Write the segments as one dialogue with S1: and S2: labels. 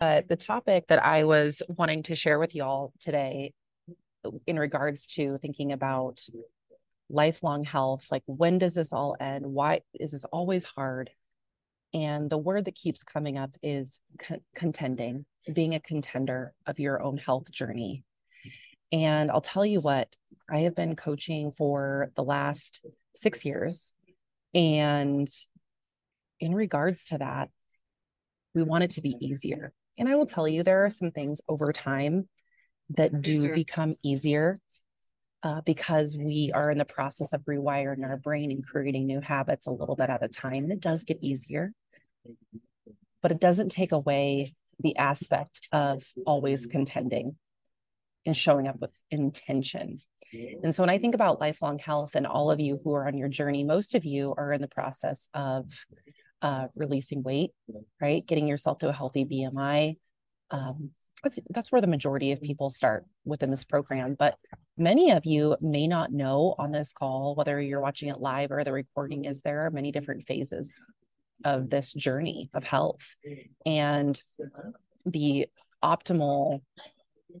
S1: Uh, the topic that I was wanting to share with y'all today in regards to thinking about lifelong health, like when does this all end? Why is this always hard? And the word that keeps coming up is con- contending, being a contender of your own health journey. And I'll tell you what, I have been coaching for the last six years. And in regards to that, we want it to be easier. And I will tell you, there are some things over time that do become easier uh, because we are in the process of rewiring our brain and creating new habits a little bit at a time. And it does get easier, but it doesn't take away the aspect of always contending and showing up with intention. And so when I think about lifelong health and all of you who are on your journey, most of you are in the process of uh, releasing weight, right? Getting yourself to a healthy BMI. Um, that's that's where the majority of people start within this program. But many of you may not know on this call, whether you're watching it live or the recording, is there are many different phases of this journey of health, and the optimal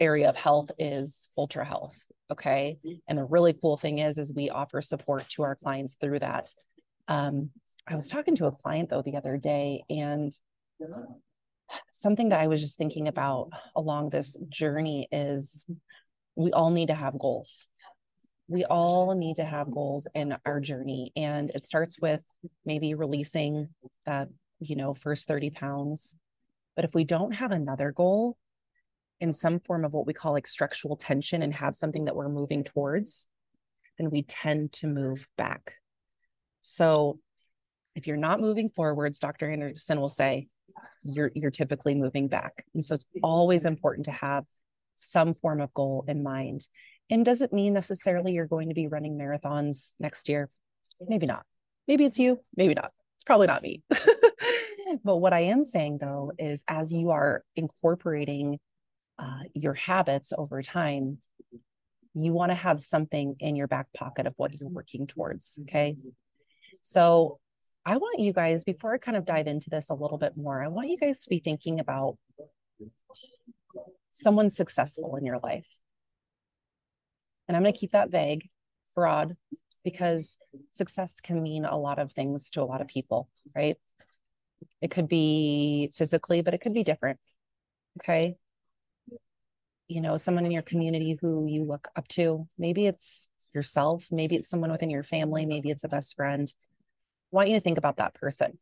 S1: area of health is ultra health. Okay, and the really cool thing is, is we offer support to our clients through that. Um, I was talking to a client though the other day, and something that I was just thinking about along this journey is we all need to have goals. We all need to have goals in our journey. And it starts with maybe releasing that, you know, first 30 pounds. But if we don't have another goal in some form of what we call like structural tension and have something that we're moving towards, then we tend to move back. So if you're not moving forwards, Dr. Andersen will say, you're you're typically moving back. And so it's always important to have some form of goal in mind. And doesn't mean necessarily you're going to be running marathons next year. Maybe not. Maybe it's you, maybe not. It's probably not me. but what I am saying though is as you are incorporating uh, your habits over time, you want to have something in your back pocket of what you're working towards. Okay. So I want you guys, before I kind of dive into this a little bit more, I want you guys to be thinking about someone successful in your life. And I'm going to keep that vague, broad, because success can mean a lot of things to a lot of people, right? It could be physically, but it could be different. Okay. You know, someone in your community who you look up to. Maybe it's yourself, maybe it's someone within your family, maybe it's a best friend want you to think about that person.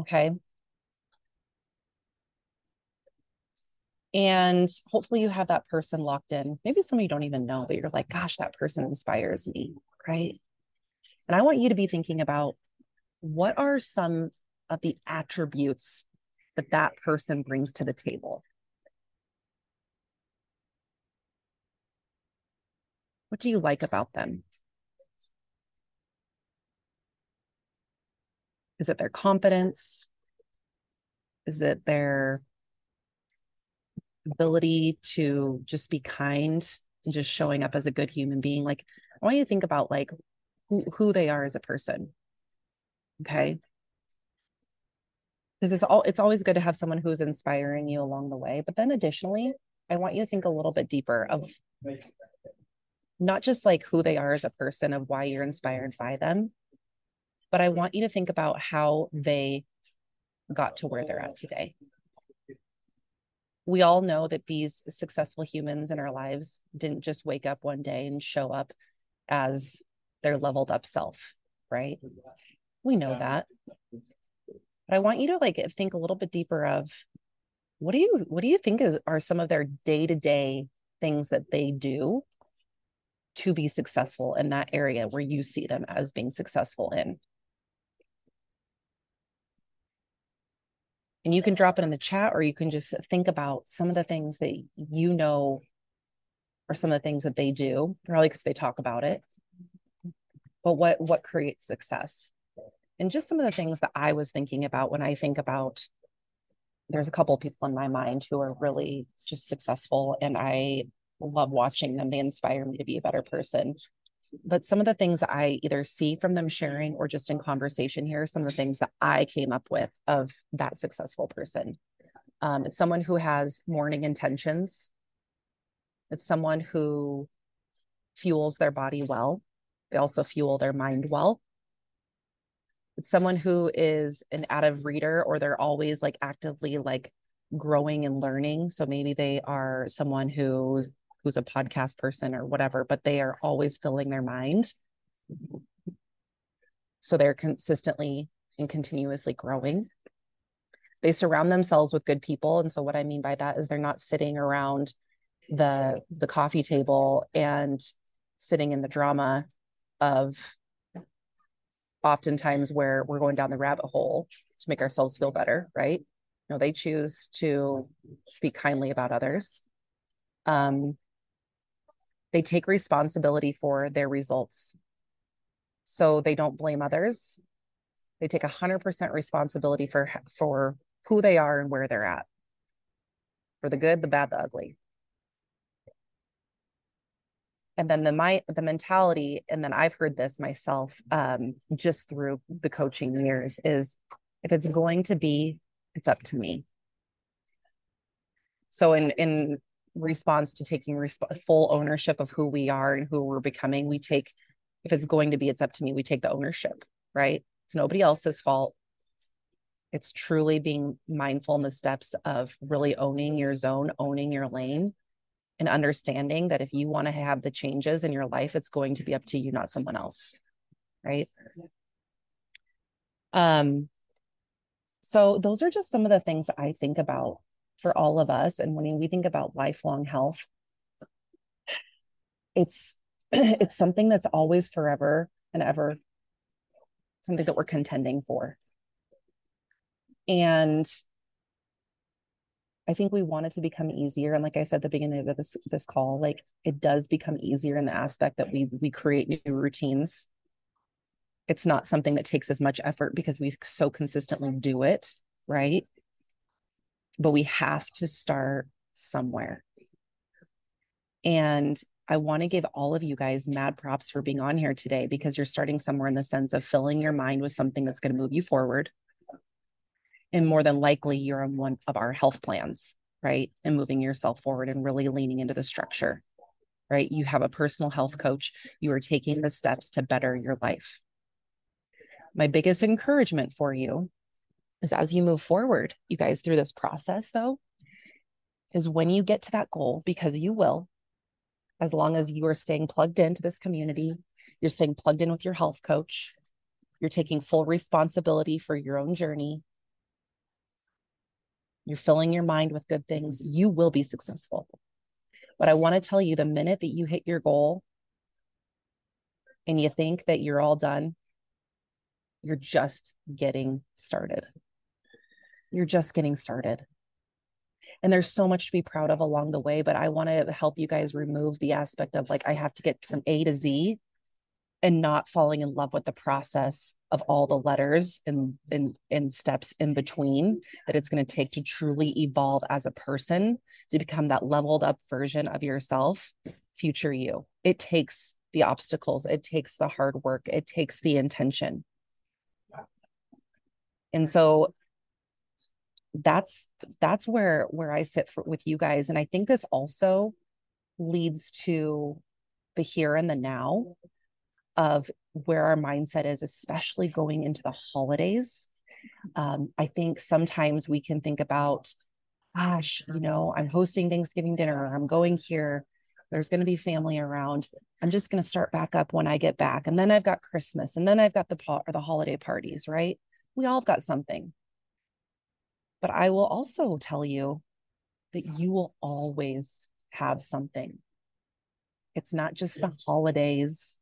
S1: Okay. And hopefully you have that person locked in. Maybe some of you don't even know, but you're like, gosh, that person inspires me. Right. And I want you to be thinking about what are some of the attributes that that person brings to the table? What do you like about them? Is it their confidence? Is it their ability to just be kind and just showing up as a good human being? Like, I want you to think about like who, who they are as a person. Okay. Because it's all it's always good to have someone who's inspiring you along the way. But then additionally, I want you to think a little bit deeper of not just like who they are as a person, of why you're inspired by them, but I want you to think about how they got to where they're at today. We all know that these successful humans in our lives didn't just wake up one day and show up as their leveled up self, right? We know that. But I want you to like think a little bit deeper of what do you what do you think is are some of their day-to-day things that they do to be successful in that area where you see them as being successful in and you can drop it in the chat or you can just think about some of the things that you know or some of the things that they do probably because they talk about it. But what what creates success? And just some of the things that i was thinking about when i think about there's a couple people in my mind who are really just successful and i love watching them. They inspire me to be a better person but some of the things I either see from them sharing or just in conversation here, some of the things that I came up with of that successful person. Um, it's someone who has morning intentions. It's someone who fuels their body well. They also fuel their mind well. It's someone who is an avid reader or they're always like actively like growing and learning. So maybe they are someone who who's a podcast person or whatever, but they are always filling their mind. So they're consistently and continuously growing. They surround themselves with good people. And so what I mean by that is they're not sitting around the the coffee table and sitting in the drama of oftentimes where we're going down the rabbit hole to make ourselves feel better, right? No, they choose to speak kindly about others. Um, they take responsibility for their results. So they don't blame others. They take 100% responsibility for for who they are and where they're at. For the good, the bad, the ugly. And then the my the mentality, and then I've heard this myself um, just through the coaching years is if it's going to be, it's up to me. So in in response to taking resp- full ownership of who we are and who we're becoming, we take if it's going to be, it's up to me. We take the ownership, right? It's nobody else's fault. It's truly being mindful in the steps of really owning your zone, owning your lane, and understanding that if you want to have the changes in your life, it's going to be up to you, not someone else. Right. Um, so those are just some of the things I think about for all of us. And when we think about lifelong health, it's it's something that's always forever and ever something that we're contending for. And I think we want it to become easier. And like I said at the beginning of this this call, like it does become easier in the aspect that we we create new routines. It's not something that takes as much effort because we so consistently do it, right? But we have to start somewhere. And I want to give all of you guys mad props for being on here today because you're starting somewhere in the sense of filling your mind with something that's going to move you forward. And more than likely, you're on one of our health plans, right? And moving yourself forward and really leaning into the structure, right? You have a personal health coach. You are taking the steps to better your life. My biggest encouragement for you is as you move forward, you guys, through this process, though, is when you get to that goal, because you will, as long as you are staying plugged into this community, you're staying plugged in with your health coach, you're taking full responsibility for your own journey, you're filling your mind with good things, you will be successful. But I want to tell you the minute that you hit your goal and you think that you're all done, you're just getting started. You're just getting started. And there's so much to be proud of along the way but i want to help you guys remove the aspect of like i have to get from a to z and not falling in love with the process of all the letters and and, and steps in between that it's going to take to truly evolve as a person to become that leveled up version of yourself future you. It takes the obstacles it takes the hard work it takes the intention. And so that's that's where where I sit for, with you guys and I think this also leads to the here and the now of where our mindset is especially going into the holidays. Um, I think sometimes we can think about gosh you know I'm hosting Thanksgiving dinner I'm going here there's going to be family around I'm just going to start back up when I get back and then I've got Christmas and then I've got the pot or the holiday parties right? We all have got something but I will also tell you that you will always have something. It's not just the holidays,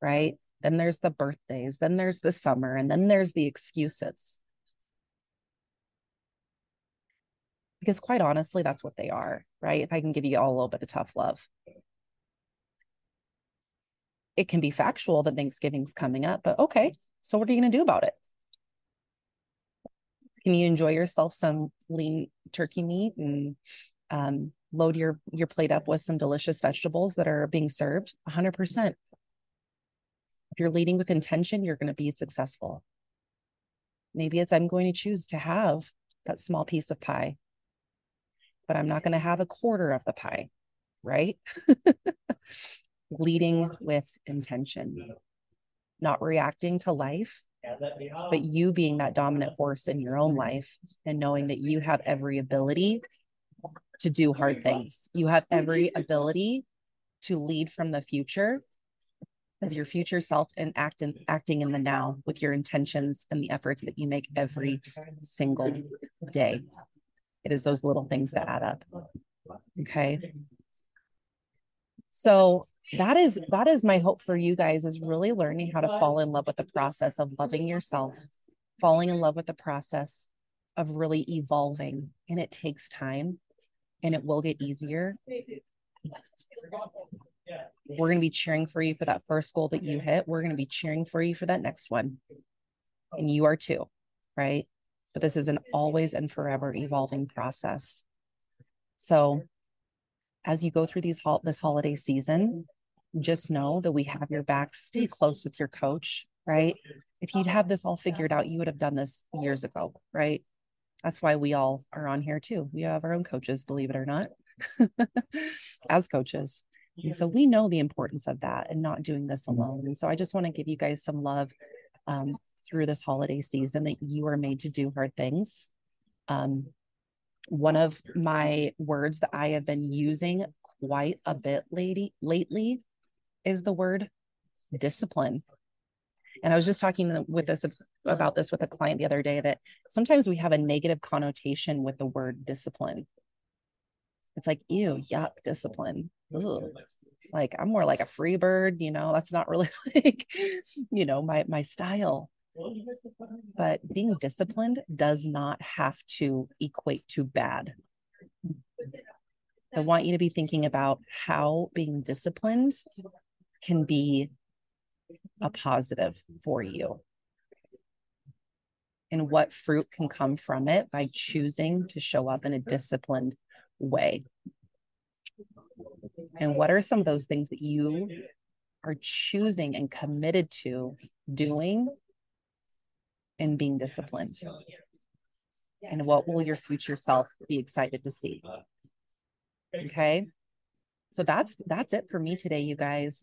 S1: right? Then there's the birthdays, then there's the summer, and then there's the excuses. Because quite honestly, that's what they are, right? If I can give you all a little bit of tough love. It can be factual that Thanksgiving's coming up, but okay, so what are you going to do about it? Can you enjoy yourself some lean turkey meat and um, load your your plate up with some delicious vegetables that are being served? 100% if you're leading with intention you're going to be successful. Maybe it's i'm going to choose to have that small piece of pie but I'm not going to have a quarter of the pie, right? Leading with intention, not reacting to life, but you being that dominant force in your own life and knowing that you have every ability to do hard things. You have every ability to lead from the future as your future self and act in, acting in the now with your intentions and the efforts that you make every single day. It is those little things that add up. Okay. So that is that is my hope for you guys is really learning how to fall in love with the process of loving yourself, falling in love with the process of really evolving. And it takes time and it will get easier. We're going to be cheering for you for that first goal that you hit. We're going to be cheering for you for that next one. And you are too, right? But this is an always and forever evolving process. So as you go through these this holiday season, just know that we have your back. Stay close with your coach, right? If you'd have this all figured out, you would have done this years ago, right? That's why we all are on here too. We have our own coaches, believe it or not, as coaches. And so we know the importance of that and not doing this alone. And so I just want to give you guys some love um, through this holiday season that you are made to do hard things. Um, one of my words that I have been using quite a bit lady, lately is the word discipline. And I was just talking with this about this with a client the other day that sometimes we have a negative connotation with the word discipline. It's like, ew, yuck, discipline. Ugh. Like I'm more like a free bird, you know, that's not really like, you know, my my style. But being disciplined does not have to equate to bad. I want you to be thinking about how being disciplined can be a positive for you and what fruit can come from it by choosing to show up in a disciplined way. And what are some of those things that you are choosing and committed to doing and being disciplined? And what will your future self be excited to see? Okay. So that's that's it for me today, you guys.